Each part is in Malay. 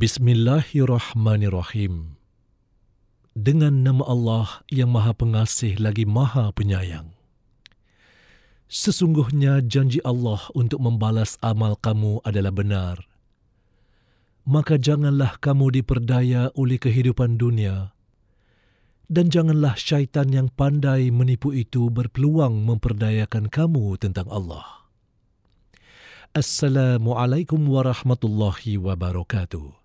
Bismillahirrahmanirrahim Dengan nama Allah yang Maha Pengasih lagi Maha Penyayang Sesungguhnya janji Allah untuk membalas amal kamu adalah benar Maka janganlah kamu diperdaya oleh kehidupan dunia dan janganlah syaitan yang pandai menipu itu berpeluang memperdayakan kamu tentang Allah. Assalamualaikum warahmatullahi wabarakatuh.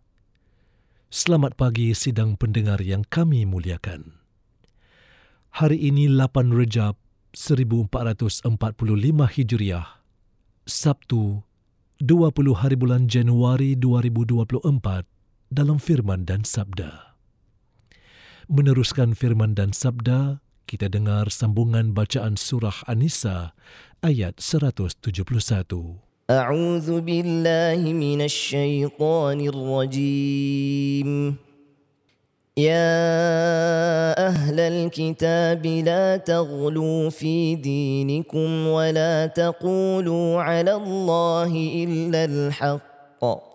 Selamat pagi sidang pendengar yang kami muliakan. Hari ini 8 Rejab 1445 Hijriah, Sabtu 20 hari bulan Januari 2024 dalam firman dan sabda. Meneruskan firman dan sabda, kita dengar sambungan bacaan surah An-Nisa ayat 171. أعوذ بالله من الشيطان الرجيم. يا أهل الكتاب لا تغلوا في دينكم ولا تقولوا على الله إلا الحق.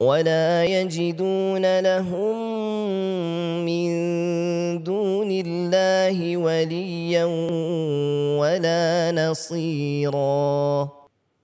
ولا يجدون لهم من دون الله وليا ولا نصيرا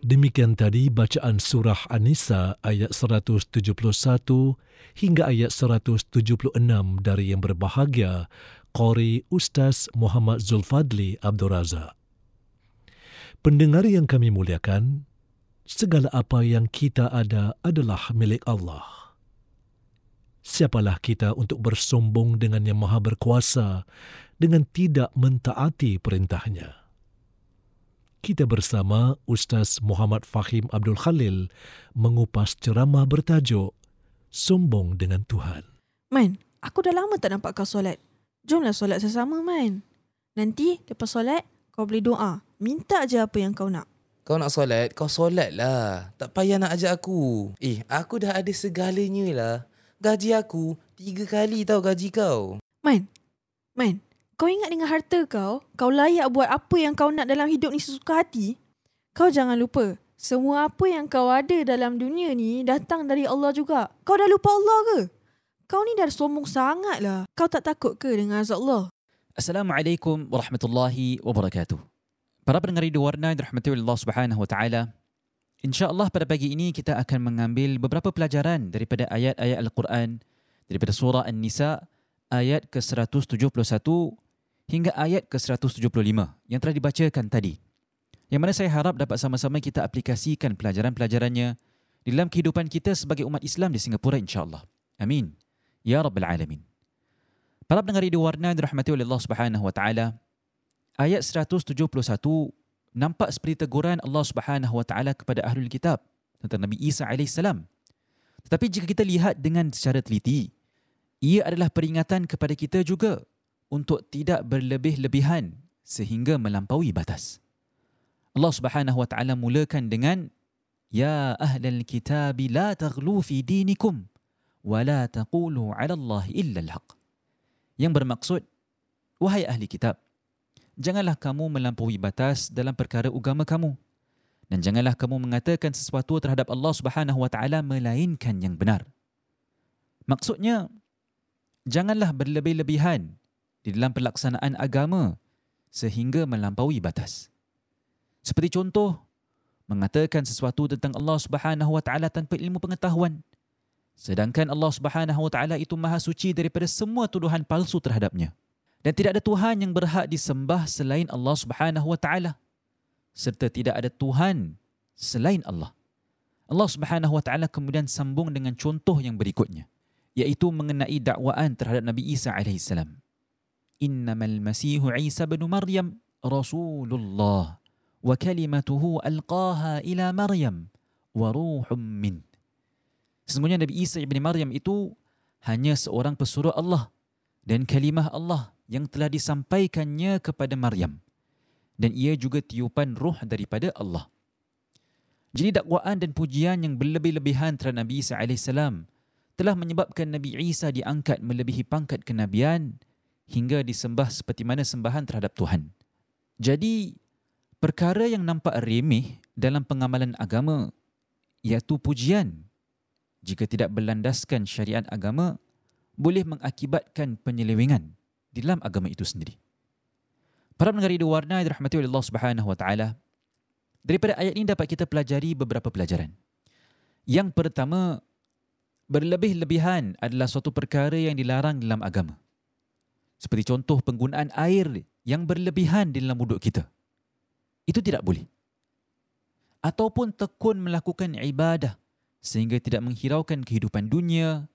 Demikian tadi bacaan surah An-Nisa ayat 171 hingga ayat 176 dari yang berbahagia Qori Ustaz Muhammad Zulfadli Abdul Razak. Pendengar yang kami muliakan, segala apa yang kita ada adalah milik Allah. Siapalah kita untuk bersombong dengan yang maha berkuasa dengan tidak mentaati perintahnya kita bersama Ustaz Muhammad Fahim Abdul Khalil mengupas ceramah bertajuk Sombong dengan Tuhan. Man, aku dah lama tak nampak kau solat. Jomlah solat sesama, Man. Nanti lepas solat, kau boleh doa. Minta aja apa yang kau nak. Kau nak solat, kau solat lah. Tak payah nak ajak aku. Eh, aku dah ada segalanya lah. Gaji aku, tiga kali tau gaji kau. Man, Man, kau ingat dengan harta kau, kau layak buat apa yang kau nak dalam hidup ni sesuka hati? Kau jangan lupa, semua apa yang kau ada dalam dunia ni datang dari Allah juga. Kau dah lupa Allah ke? Kau ni dah sombong sangat lah. Kau tak takut ke dengan azab Allah? Assalamualaikum warahmatullahi wabarakatuh. Para pendengar di warna dirahmati Allah Subhanahu wa taala. Insya-Allah pada pagi ini kita akan mengambil beberapa pelajaran daripada ayat-ayat Al-Quran daripada surah An-Nisa ayat ke-171 hingga ayat ke-175 yang telah dibacakan tadi. Yang mana saya harap dapat sama-sama kita aplikasikan pelajaran-pelajarannya dalam kehidupan kita sebagai umat Islam di Singapura insya-Allah. Amin. Ya rabbal alamin. Para pendengar di warna dirahmati oleh Allah Subhanahu wa taala. Ayat 171 nampak seperti teguran Allah Subhanahu wa taala kepada ahlul kitab tentang Nabi Isa alaihissalam. Tetapi jika kita lihat dengan secara teliti, ia adalah peringatan kepada kita juga untuk tidak berlebih-lebihan sehingga melampaui batas. Allah Subhanahu wa taala mulakan dengan ya ahlal kitab la taghlu fi dinikum wa la taqulu 'ala Allah illa al-haq. Yang bermaksud wahai ahli kitab janganlah kamu melampaui batas dalam perkara agama kamu dan janganlah kamu mengatakan sesuatu terhadap Allah Subhanahu wa taala melainkan yang benar. Maksudnya janganlah berlebih-lebihan di dalam pelaksanaan agama sehingga melampaui batas. Seperti contoh, mengatakan sesuatu tentang Allah Subhanahu wa taala tanpa ilmu pengetahuan. Sedangkan Allah Subhanahu wa taala itu maha suci daripada semua tuduhan palsu terhadapnya. Dan tidak ada Tuhan yang berhak disembah selain Allah Subhanahu wa taala. Serta tidak ada Tuhan selain Allah. Allah Subhanahu wa taala kemudian sambung dengan contoh yang berikutnya, iaitu mengenai dakwaan terhadap Nabi Isa alaihissalam masihu Isa bin Maryam rasulullah wa kalimatuhu alqaha ila Maryam wa ruhum min Sesungguhnya Nabi Isa ibn Maryam itu hanya seorang pesuruh Allah dan kalimah Allah yang telah disampaikannya kepada Maryam dan ia juga tiupan ruh daripada Allah. Jadi dakwaan dan pujian yang berlebih-lebihan terhadap Nabi Isa AS telah menyebabkan Nabi Isa diangkat melebihi pangkat kenabian hingga disembah seperti mana sembahan terhadap Tuhan. Jadi, perkara yang nampak remeh dalam pengamalan agama iaitu pujian jika tidak berlandaskan syariat agama boleh mengakibatkan penyelewengan dalam agama itu sendiri. Para pendengar radio warna dirahmati oleh Allah Subhanahu wa taala, daripada ayat ini dapat kita pelajari beberapa pelajaran. Yang pertama, berlebih-lebihan adalah suatu perkara yang dilarang dalam agama. Seperti contoh penggunaan air yang berlebihan di dalam wuduk kita. Itu tidak boleh. Ataupun tekun melakukan ibadah sehingga tidak menghiraukan kehidupan dunia,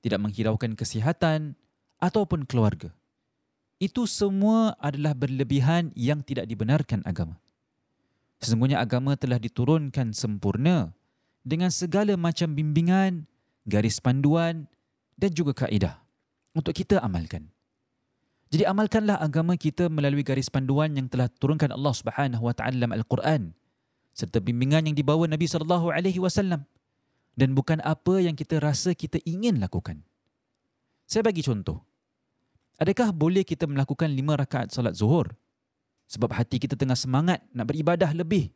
tidak menghiraukan kesihatan ataupun keluarga. Itu semua adalah berlebihan yang tidak dibenarkan agama. Sesungguhnya agama telah diturunkan sempurna dengan segala macam bimbingan garis panduan dan juga kaedah untuk kita amalkan. Jadi amalkanlah agama kita melalui garis panduan yang telah turunkan Allah Subhanahu wa taala dalam Al-Quran serta bimbingan yang dibawa Nabi sallallahu alaihi wasallam dan bukan apa yang kita rasa kita ingin lakukan. Saya bagi contoh. Adakah boleh kita melakukan lima rakaat salat zuhur sebab hati kita tengah semangat nak beribadah lebih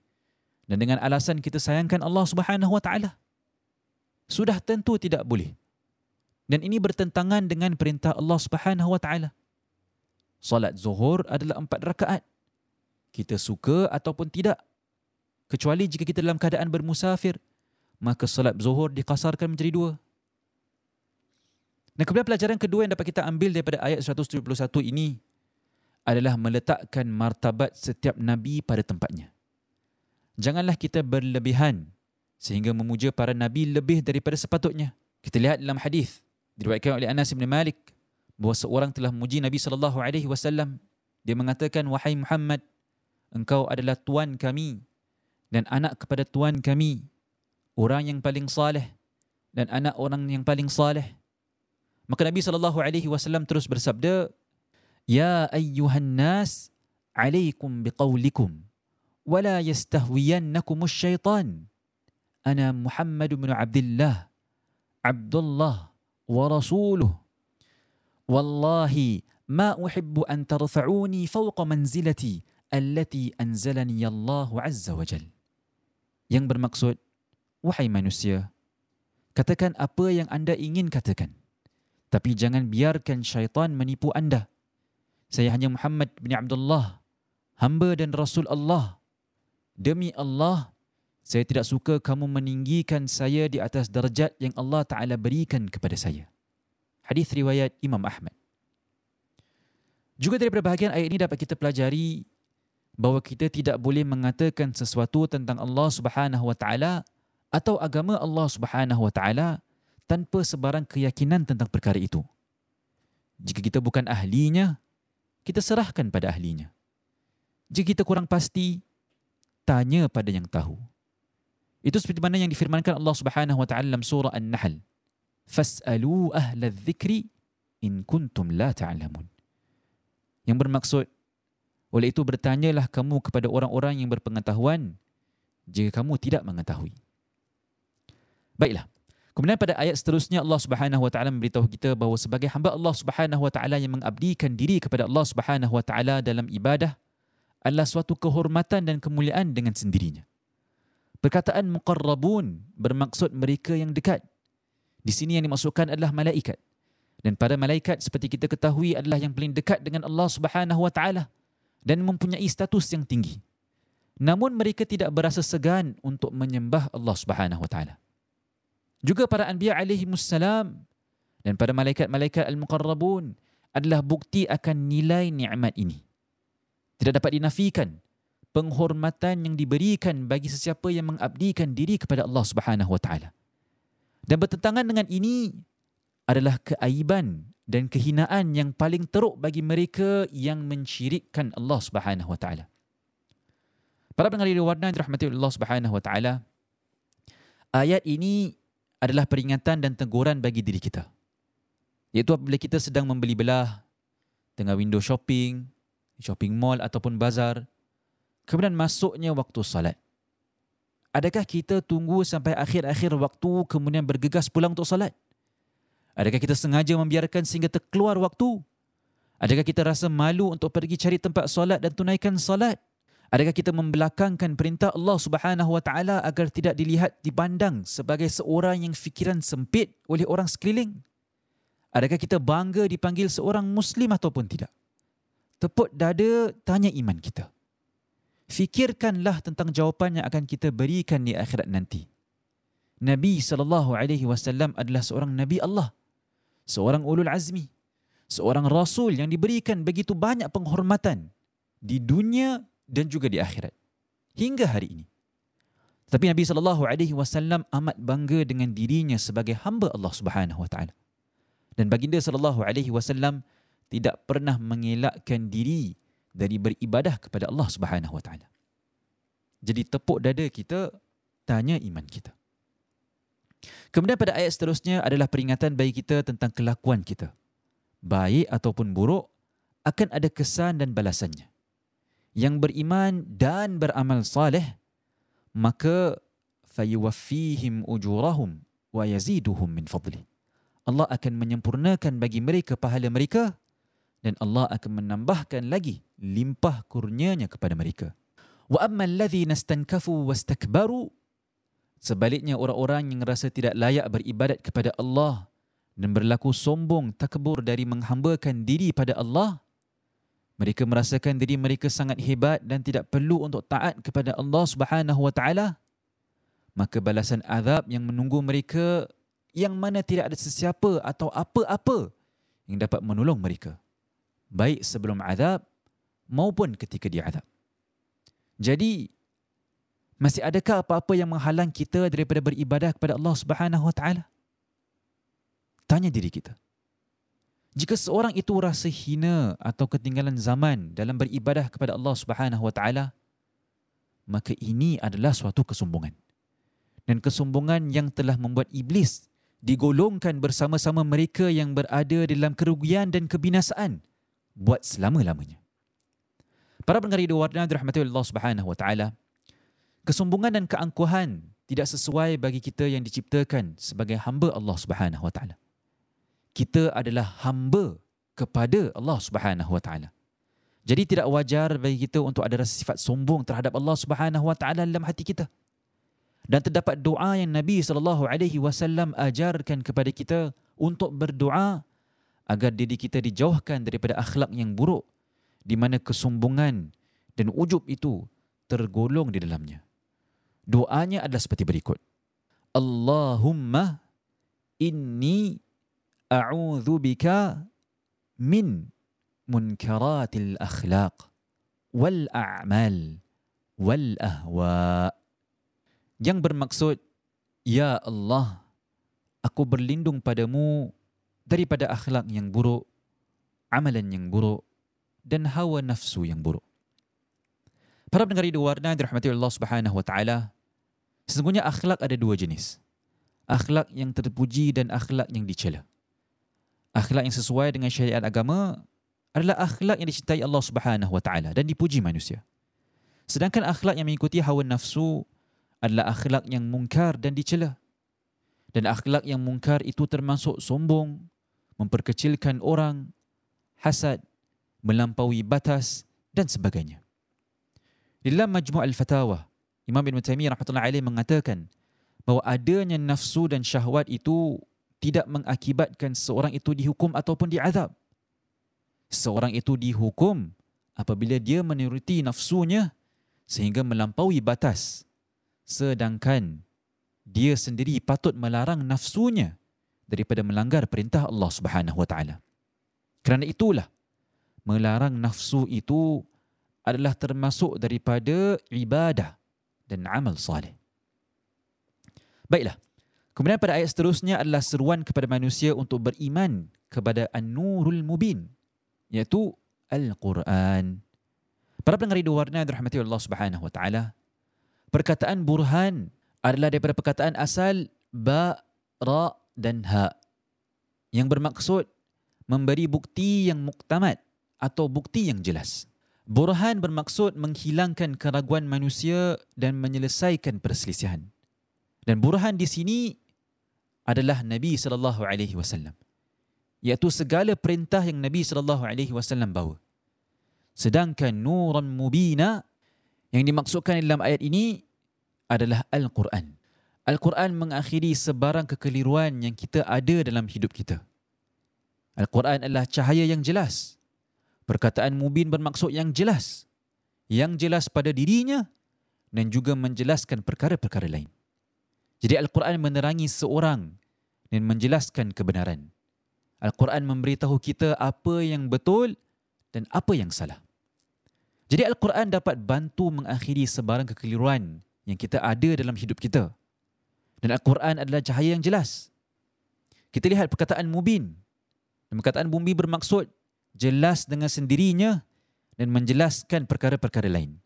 dan dengan alasan kita sayangkan Allah Subhanahu wa taala? sudah tentu tidak boleh. Dan ini bertentangan dengan perintah Allah Subhanahu wa taala. Salat Zuhur adalah empat rakaat. Kita suka ataupun tidak. Kecuali jika kita dalam keadaan bermusafir, maka salat Zuhur dikasarkan menjadi dua. Dan kemudian pelajaran kedua yang dapat kita ambil daripada ayat 171 ini adalah meletakkan martabat setiap Nabi pada tempatnya. Janganlah kita berlebihan sehingga memuja para nabi lebih daripada sepatutnya. Kita lihat dalam hadis diriwayatkan oleh Anas bin Malik bahawa seorang telah memuji Nabi sallallahu alaihi wasallam. Dia mengatakan wahai Muhammad engkau adalah tuan kami dan anak kepada tuan kami. Orang yang paling saleh dan anak orang yang paling saleh. Maka Nabi sallallahu alaihi wasallam terus bersabda ya ayyuhan nas alaikum biqaulikum الشيطان yastahwiyannakum محمد ana Muhammad bin Abdullah Abdullah ورسوله Wallahi ma uhibbu an tarfa'uni fawqa manzilati allati anzalani Allahu azza wa jal. yang bermaksud wahai manusia katakan apa yang anda ingin katakan. Tapi jangan biarkan syaitan menipu anda. Saya hanya Muhammad bin Abdullah hamba dan rasul Allah. Demi Allah saya tidak suka kamu meninggikan saya di atas darjat yang Allah taala berikan kepada saya. Hadis riwayat Imam Ahmad. Juga daripada bahagian ayat ini dapat kita pelajari bahawa kita tidak boleh mengatakan sesuatu tentang Allah Subhanahu Wa Ta'ala atau agama Allah Subhanahu Wa Ta'ala tanpa sebarang keyakinan tentang perkara itu. Jika kita bukan ahlinya, kita serahkan pada ahlinya. Jika kita kurang pasti, tanya pada yang tahu. Itu seperti mana yang difirmankan Allah Subhanahu wa taala dalam surah An-Nahl. Fas'alu ahla dzikri in kuntum la ta'lamun. Yang bermaksud oleh itu bertanyalah kamu kepada orang-orang yang berpengetahuan jika kamu tidak mengetahui. Baiklah. Kemudian pada ayat seterusnya Allah Subhanahu wa taala memberitahu kita bahawa sebagai hamba Allah Subhanahu wa taala yang mengabdikan diri kepada Allah Subhanahu wa taala dalam ibadah adalah suatu kehormatan dan kemuliaan dengan sendirinya. Perkataan muqarrabun bermaksud mereka yang dekat. Di sini yang dimaksudkan adalah malaikat. Dan para malaikat seperti kita ketahui adalah yang paling dekat dengan Allah Subhanahu wa taala dan mempunyai status yang tinggi. Namun mereka tidak berasa segan untuk menyembah Allah Subhanahu wa taala. Juga para anbiya alaihi wassalam dan para malaikat-malaikat al-muqarrabun adalah bukti akan nilai nikmat ini. Tidak dapat dinafikan penghormatan yang diberikan bagi sesiapa yang mengabdikan diri kepada Allah Subhanahu wa taala. Dan bertentangan dengan ini adalah keaiban dan kehinaan yang paling teruk bagi mereka yang mensyirikkan Allah Subhanahu wa taala. Para pendengar di warna yang dirahmati Allah Subhanahu wa taala, ayat ini adalah peringatan dan teguran bagi diri kita. Iaitu apabila kita sedang membeli belah tengah window shopping, shopping mall ataupun bazar, Kemudian masuknya waktu salat. Adakah kita tunggu sampai akhir-akhir waktu kemudian bergegas pulang untuk salat? Adakah kita sengaja membiarkan sehingga terkeluar waktu? Adakah kita rasa malu untuk pergi cari tempat solat dan tunaikan solat? Adakah kita membelakangkan perintah Allah Subhanahu Wa Taala agar tidak dilihat dipandang sebagai seorang yang fikiran sempit oleh orang sekeliling? Adakah kita bangga dipanggil seorang muslim ataupun tidak? Tepuk dada tanya iman kita. Fikirkanlah tentang jawapan yang akan kita berikan di akhirat nanti. Nabi sallallahu alaihi wasallam adalah seorang nabi Allah. Seorang ulul azmi. Seorang rasul yang diberikan begitu banyak penghormatan di dunia dan juga di akhirat hingga hari ini. Tapi Nabi sallallahu alaihi wasallam amat bangga dengan dirinya sebagai hamba Allah Subhanahu wa taala. Dan baginda sallallahu alaihi wasallam tidak pernah mengelakkan diri dari beribadah kepada Allah Subhanahu wa taala. Jadi tepuk dada kita tanya iman kita. Kemudian pada ayat seterusnya adalah peringatan bagi kita tentang kelakuan kita. Baik ataupun buruk akan ada kesan dan balasannya yang beriman dan beramal saleh maka fayuwaffihim ujurahum wa yaziduhum min fadli Allah akan menyempurnakan bagi mereka pahala mereka dan Allah akan menambahkan lagi limpah kurnianya kepada mereka. Wa ammal ladzina stankafu wastakbaru sebaliknya orang-orang yang rasa tidak layak beribadat kepada Allah dan berlaku sombong takbur dari menghambakan diri pada Allah mereka merasakan diri mereka sangat hebat dan tidak perlu untuk taat kepada Allah Subhanahu wa taala maka balasan azab yang menunggu mereka yang mana tidak ada sesiapa atau apa-apa yang dapat menolong mereka baik sebelum azab maupun ketika diazab jadi masih adakah apa-apa yang menghalang kita daripada beribadah kepada Allah Subhanahu wa taala? Tanya diri kita. Jika seorang itu rasa hina atau ketinggalan zaman dalam beribadah kepada Allah Subhanahu Wa Taala, maka ini adalah suatu kesombongan. Dan kesombongan yang telah membuat iblis digolongkan bersama-sama mereka yang berada dalam kerugian dan kebinasaan buat selama-lamanya. Para pendengar Radio Warna dirahmati Allah Subhanahu Wa Taala, kesombongan dan keangkuhan tidak sesuai bagi kita yang diciptakan sebagai hamba Allah Subhanahu Wa Taala kita adalah hamba kepada Allah Subhanahu wa taala. Jadi tidak wajar bagi kita untuk ada rasa sifat sombong terhadap Allah Subhanahu wa taala dalam hati kita. Dan terdapat doa yang Nabi sallallahu alaihi wasallam ajarkan kepada kita untuk berdoa agar diri kita dijauhkan daripada akhlak yang buruk di mana kesombongan dan ujub itu tergolong di dalamnya. Doanya adalah seperti berikut. Allahumma inni a'udzu bika min munkaratil akhlaq wal a'mal wal ahwa yang bermaksud ya Allah aku berlindung padamu daripada akhlak yang buruk amalan yang buruk dan hawa nafsu yang buruk Para pendengar di warna dirahmati Allah Subhanahu wa taala sesungguhnya akhlak ada dua jenis akhlak yang terpuji dan akhlak yang dicela akhlak yang sesuai dengan syariat agama adalah akhlak yang dicintai Allah Subhanahu wa taala dan dipuji manusia. Sedangkan akhlak yang mengikuti hawa nafsu adalah akhlak yang mungkar dan dicela. Dan akhlak yang mungkar itu termasuk sombong, memperkecilkan orang, hasad, melampaui batas dan sebagainya. Dalam Majmu' al-Fatawa, Imam Ibn Taimiyah rahmatullahi alaih mengatakan bahawa adanya nafsu dan syahwat itu tidak mengakibatkan seorang itu dihukum ataupun diazab. Seorang itu dihukum apabila dia menuruti nafsunya sehingga melampaui batas. Sedangkan dia sendiri patut melarang nafsunya daripada melanggar perintah Allah Subhanahu wa taala. Kerana itulah melarang nafsu itu adalah termasuk daripada ibadah dan amal salih. Baiklah, Kemudian pada ayat seterusnya adalah seruan kepada manusia untuk beriman kepada An-Nurul Mubin iaitu Al-Quran. Para pendengar di warna dirahmati Allah Subhanahu wa taala. Perkataan burhan adalah daripada perkataan asal ba, ra dan ha yang bermaksud memberi bukti yang muktamad atau bukti yang jelas. Burhan bermaksud menghilangkan keraguan manusia dan menyelesaikan perselisihan. Dan burhan di sini adalah Nabi sallallahu alaihi wasallam. Iaitu segala perintah yang Nabi sallallahu alaihi wasallam bawa. Sedangkan nuran mubina Yang dimaksudkan dalam ayat ini adalah Al-Quran. Al-Quran mengakhiri sebarang kekeliruan yang kita ada dalam hidup kita. Al-Quran adalah cahaya yang jelas. Perkataan mubin bermaksud yang jelas. Yang jelas pada dirinya dan juga menjelaskan perkara-perkara lain. Jadi Al-Quran menerangi seorang dan menjelaskan kebenaran. Al-Quran memberitahu kita apa yang betul dan apa yang salah. Jadi Al-Quran dapat bantu mengakhiri sebarang kekeliruan yang kita ada dalam hidup kita. Dan Al-Quran adalah cahaya yang jelas. Kita lihat perkataan mubin. Dan perkataan mubin bermaksud jelas dengan sendirinya dan menjelaskan perkara-perkara lain.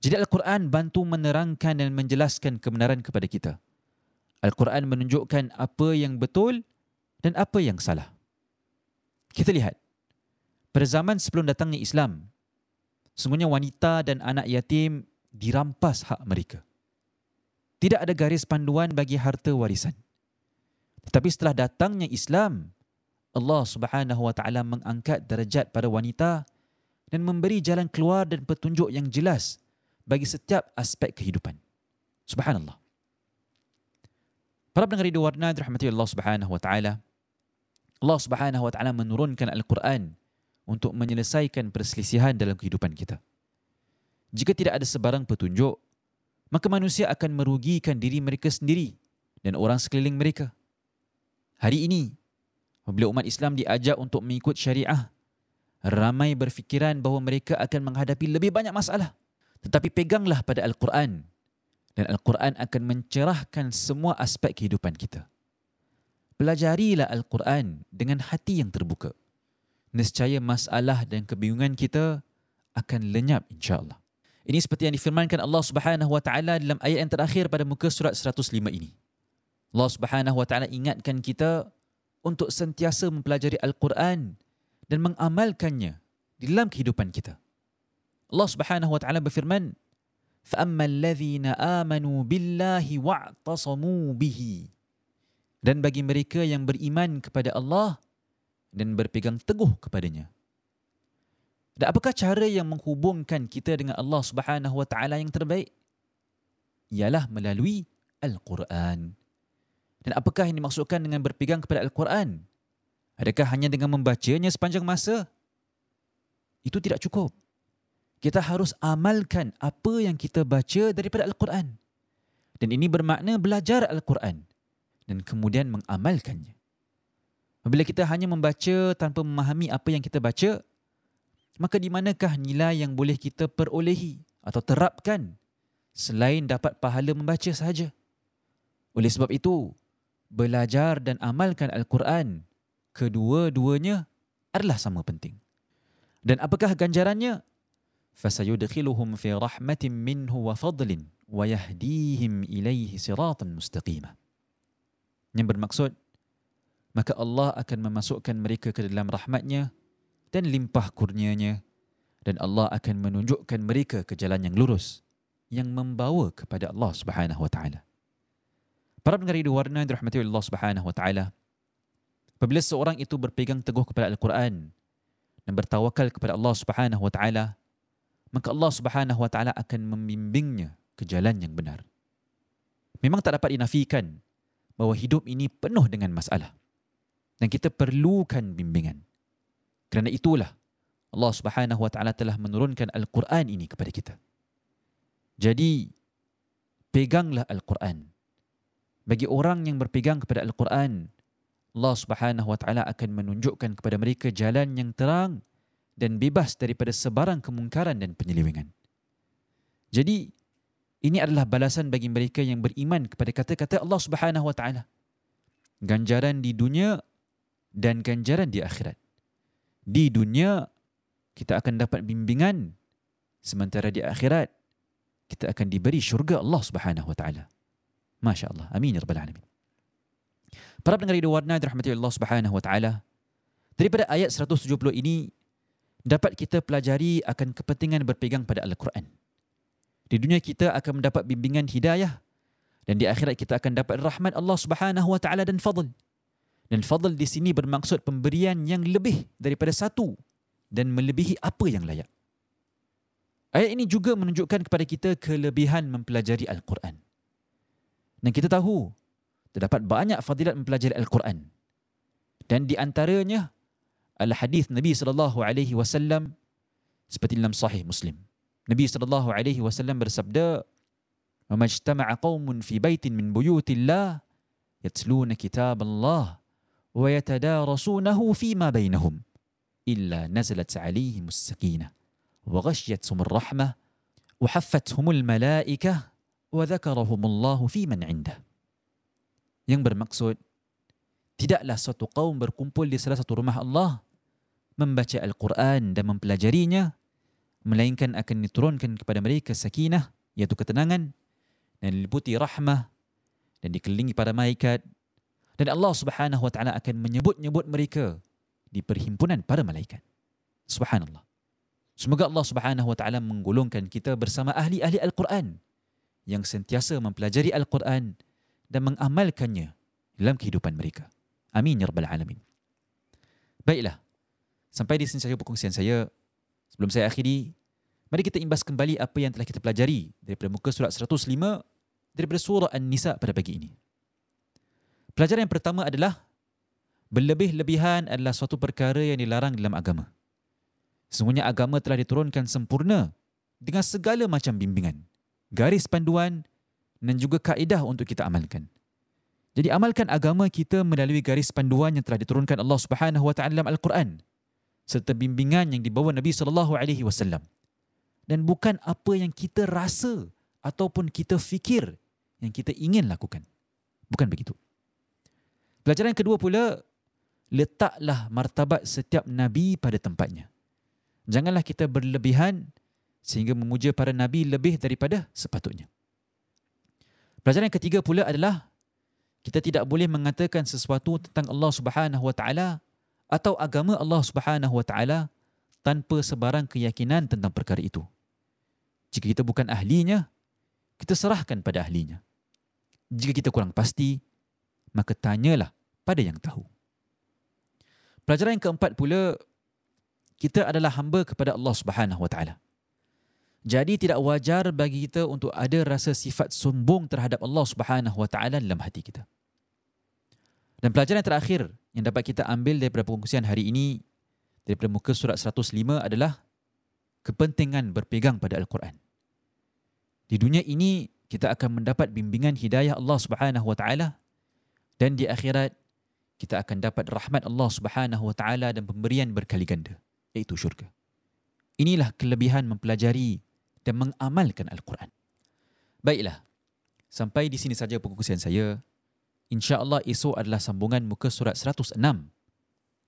Jadi Al-Quran bantu menerangkan dan menjelaskan kebenaran kepada kita. Al-Quran menunjukkan apa yang betul dan apa yang salah. Kita lihat. Pada zaman sebelum datangnya Islam, semuanya wanita dan anak yatim dirampas hak mereka. Tidak ada garis panduan bagi harta warisan. Tetapi setelah datangnya Islam, Allah Subhanahu wa taala mengangkat darjat para wanita dan memberi jalan keluar dan petunjuk yang jelas bagi setiap aspek kehidupan. Subhanallah. Para pendengar di warna dirahmati Allah Subhanahu wa taala. Allah Subhanahu wa taala menurunkan Al-Quran untuk menyelesaikan perselisihan dalam kehidupan kita. Jika tidak ada sebarang petunjuk, maka manusia akan merugikan diri mereka sendiri dan orang sekeliling mereka. Hari ini, apabila umat Islam diajak untuk mengikut syariah, ramai berfikiran bahawa mereka akan menghadapi lebih banyak masalah. Tetapi peganglah pada Al-Quran dan Al-Quran akan mencerahkan semua aspek kehidupan kita. Pelajarilah Al-Quran dengan hati yang terbuka nescaya masalah dan kebingungan kita akan lenyap insya-Allah. Ini seperti yang difirmankan Allah Subhanahu wa taala dalam ayat yang terakhir pada muka surat 105 ini. Allah Subhanahu wa taala ingatkan kita untuk sentiasa mempelajari Al-Quran dan mengamalkannya dalam kehidupan kita. Allah Subhanahu wa taala berfirman, "Fa'amma alladhina amanu billahi wa'tasamu bihi." Dan bagi mereka yang beriman kepada Allah dan berpegang teguh kepadanya. Dan apakah cara yang menghubungkan kita dengan Allah Subhanahu Wa Taala yang terbaik? Ialah melalui Al-Quran. Dan apakah yang dimaksudkan dengan berpegang kepada Al-Quran? Adakah hanya dengan membacanya sepanjang masa? Itu tidak cukup. Kita harus amalkan apa yang kita baca daripada Al-Quran. Dan ini bermakna belajar Al-Quran dan kemudian mengamalkannya. Apabila kita hanya membaca tanpa memahami apa yang kita baca, maka di manakah nilai yang boleh kita perolehi atau terapkan selain dapat pahala membaca sahaja? Oleh sebab itu, belajar dan amalkan Al-Quran, kedua-duanya adalah sama penting. Dan apakah ganjarannya? فَسَيُدْخِلُهُمْ فِي رَحْمَةٍ مِّنْهُ وَفَضْلٍ وَيَهْدِيهِمْ إِلَيْهِ صِرَاطًا مُسْتَقِيمًا Yang bermaksud, maka Allah akan memasukkan mereka ke dalam rahmatnya dan limpah kurnianya dan Allah akan menunjukkan mereka ke jalan yang lurus yang membawa kepada Allah Subhanahu wa taala. Para pendengar di warna dirahmati Allah Subhanahu wa taala. Apabila seorang itu berpegang teguh kepada Al-Quran dan bertawakal kepada Allah Subhanahu wa taala, maka Allah Subhanahu wa taala akan membimbingnya ke jalan yang benar. Memang tak dapat dinafikan bahawa hidup ini penuh dengan masalah dan kita perlukan bimbingan. Kerana itulah Allah Subhanahu wa taala telah menurunkan Al-Quran ini kepada kita. Jadi peganglah Al-Quran. Bagi orang yang berpegang kepada Al-Quran, Allah Subhanahu wa taala akan menunjukkan kepada mereka jalan yang terang dan bebas daripada sebarang kemungkaran dan penyelewengan. Jadi ini adalah balasan bagi mereka yang beriman kepada kata-kata Allah Subhanahu wa taala. Ganjaran di dunia dan ganjaran di akhirat. Di dunia kita akan dapat bimbingan sementara di akhirat kita akan diberi syurga Allah Subhanahu wa taala. Masya-Allah. Amin ya rabbal alamin. Para pendengar di warna dirahmati Allah Subhanahu wa taala. Daripada ayat 170 ini dapat kita pelajari akan kepentingan berpegang pada Al-Quran. Di dunia kita akan mendapat bimbingan hidayah dan di akhirat kita akan dapat rahmat Allah Subhanahu wa taala dan fadl. Dan fadl di sini bermaksud pemberian yang lebih daripada satu dan melebihi apa yang layak. Ayat ini juga menunjukkan kepada kita kelebihan mempelajari Al-Quran. Dan kita tahu terdapat banyak fadilat mempelajari Al-Quran. Dan di antaranya adalah hadis Nabi sallallahu alaihi wasallam seperti dalam sahih Muslim. Nabi sallallahu alaihi wasallam bersabda, "Wa majtama'a qaumun fi baitin min buyutillah yatluna kitab Allah illa nazalat 'alaihim as-sakinah wa ghashiyatuhum ar-rahmah wa haffathum al-malaikah wa dhakarahum Allah fi man 'indah." Yang bermaksud tidaklah suatu kaum berkumpul di salah satu rumah Allah membaca Al-Quran dan mempelajarinya melainkan akan diturunkan kepada mereka sakinah iaitu ketenangan dan diliputi rahmah dan dikelilingi para malaikat dan Allah Subhanahu wa taala akan menyebut-nyebut mereka di perhimpunan para malaikat. Subhanallah. Semoga Allah Subhanahu wa taala menggolongkan kita bersama ahli-ahli Al-Quran yang sentiasa mempelajari Al-Quran dan mengamalkannya dalam kehidupan mereka. Amin ya rabbal alamin. Baiklah. Sampai di sini saja perkongsian saya. Sebelum saya akhiri, mari kita imbas kembali apa yang telah kita pelajari daripada muka surat 105 daripada surah An-Nisa pada pagi ini. Pelajaran yang pertama adalah berlebih-lebihan adalah suatu perkara yang dilarang dalam agama. Semuanya agama telah diturunkan sempurna dengan segala macam bimbingan, garis panduan dan juga kaedah untuk kita amalkan. Jadi amalkan agama kita melalui garis panduan yang telah diturunkan Allah Subhanahu wa taala dalam Al-Quran serta bimbingan yang dibawa Nabi sallallahu alaihi wasallam. Dan bukan apa yang kita rasa ataupun kita fikir yang kita ingin lakukan. Bukan begitu. Pelajaran kedua pula, letaklah martabat setiap nabi pada tempatnya. Janganlah kita berlebihan sehingga memuja para nabi lebih daripada sepatutnya. Pelajaran ketiga pula adalah kita tidak boleh mengatakan sesuatu tentang Allah Subhanahu wa taala atau agama Allah Subhanahu Wa Taala tanpa sebarang keyakinan tentang perkara itu. Jika kita bukan ahlinya, kita serahkan pada ahlinya. Jika kita kurang pasti, maka tanyalah pada yang tahu. Pelajaran yang keempat pula, kita adalah hamba kepada Allah Subhanahu Wa Taala. Jadi tidak wajar bagi kita untuk ada rasa sifat sombong terhadap Allah Subhanahu Wa Taala dalam hati kita. Dan pelajaran yang terakhir yang dapat kita ambil daripada perkongsian hari ini daripada muka surat 105 adalah kepentingan berpegang pada Al-Quran. Di dunia ini kita akan mendapat bimbingan hidayah Allah Subhanahu wa taala dan di akhirat kita akan dapat rahmat Allah Subhanahu wa taala dan pemberian berkali ganda iaitu syurga. Inilah kelebihan mempelajari dan mengamalkan Al-Quran. Baiklah. Sampai di sini saja perkongsian saya insya-Allah esok adalah sambungan muka surat 106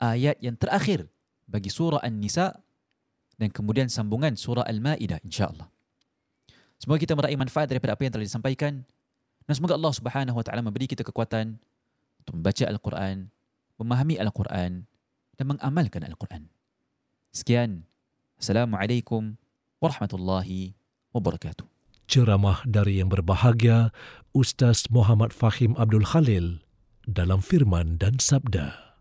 ayat yang terakhir bagi surah An-Nisa dan kemudian sambungan surah Al-Maidah insya-Allah. Semoga kita meraih manfaat daripada apa yang telah disampaikan dan semoga Allah Subhanahu wa taala memberi kita kekuatan untuk membaca Al-Quran, memahami Al-Quran dan mengamalkan Al-Quran. Sekian. Assalamualaikum warahmatullahi wabarakatuh ceramah dari yang berbahagia Ustaz Muhammad Fahim Abdul Khalil dalam firman dan sabda.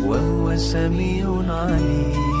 وهو سميع عليم.